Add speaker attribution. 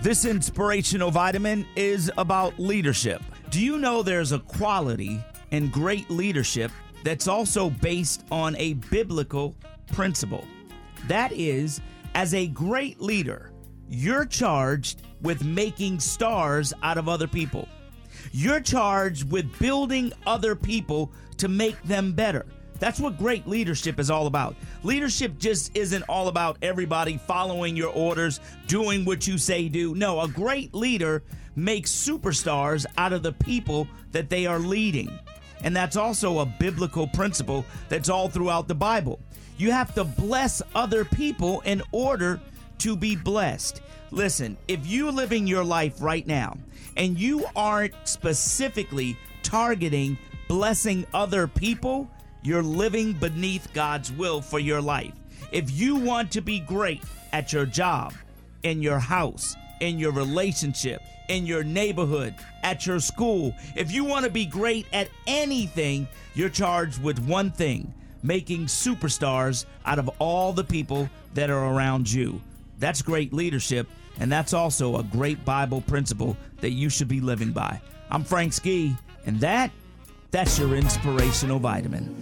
Speaker 1: This inspirational vitamin is about leadership. Do you know there's a quality in great leadership that's also based on a biblical principle? That is, as a great leader, you're charged with making stars out of other people. You're charged with building other people to make them better. That's what great leadership is all about. Leadership just isn't all about everybody following your orders, doing what you say do. No, a great leader makes superstars out of the people that they are leading. And that's also a biblical principle that's all throughout the Bible. You have to bless other people in order to be blessed. Listen, if you're living your life right now and you aren't specifically targeting blessing other people, you're living beneath God's will for your life. If you want to be great at your job, in your house, in your relationship, in your neighborhood, at your school, if you want to be great at anything, you're charged with one thing making superstars out of all the people that are around you. That's great leadership, and that's also a great Bible principle that you should be living by. I'm Frank Ski, and that that's your inspirational vitamin.